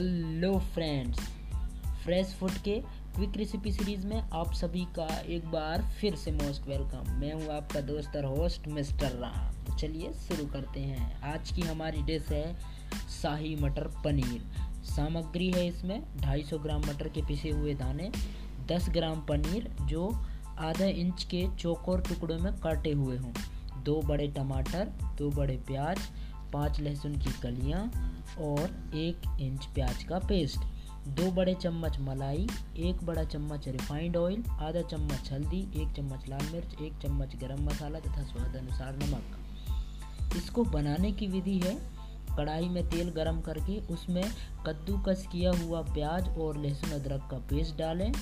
Hello friends, fresh food के quick recipe series में आप सभी का एक बार फिर से मोस्ट वेलकम मैं हूँ आपका दोस्त और होस्ट मिस्टर राम। तो चलिए शुरू करते हैं। आज की हमारी डिश है शाही मटर पनीर। सामग्री है इसमें 250 ग्राम मटर के पिसे हुए दाने 10 ग्राम पनीर जो आधा इंच के चौकोर टुकड़ों में काटे हुए हों। दो बड़े टमाटर, दो बड़े प्याज पाँच लहसुन की कलियाँ और एक इंच प्याज का पेस्ट। दो बड़े चम्मच मलाई, एक बड़ा चम्मच रिफाइंड ऑयल, आधा चम्मच हल्दी, एक चम्मच लाल मिर्च, एक चम्मच गरम मसाला तथा स्वाद अनुसार नमक। इसको बनाने की विधि है, कढ़ाई में तेल गरम करके उसमें कद्दूकस किया हुआ प्याज और लहसुन अदरक का पेस्ट डालें।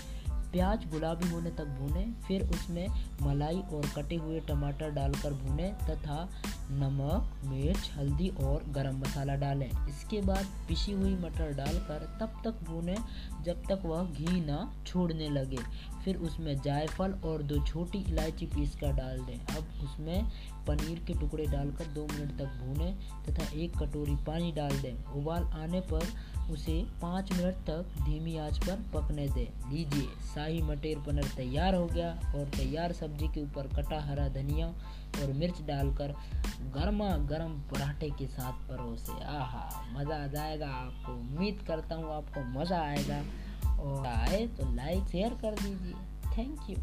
प्याज गुलाबी होने तक भूनें फिर उसमें मलाई और कटे हुए टमाटर डालकर भूनें तथा नमक, मिर्च, हल्दी और गरम मसाला डालें। इसके बाद पिसी हुई मटर डालकर तब तक भूनें जब तक वह घी ना छोड़ने लगे। फिर उसमें जायफल और दो छोटी इलायची पीस कर डाल दें। अब उसमें पनीर के टुकड़े डालकर दो मिनट तक भूनें तथा एक कटोरी पानी डाल दें। उबाल आने पर उसे पाँच मिनट तक धीमी आँच पर पकने दें। लीजिए, शाही मटेर पनीर तैयार हो गया और तैयार सब्ज़ी के ऊपर कटा हरा धनिया और मिर्च डालकर गर्मा गर्म पराठे के साथ परोसे। आहा, मज़ा आ जाएगा आपको। उम्मीद करता हूँ आपको मज़ा आएगा। और आए तो लाइक शेयर कर दीजिए। Thank you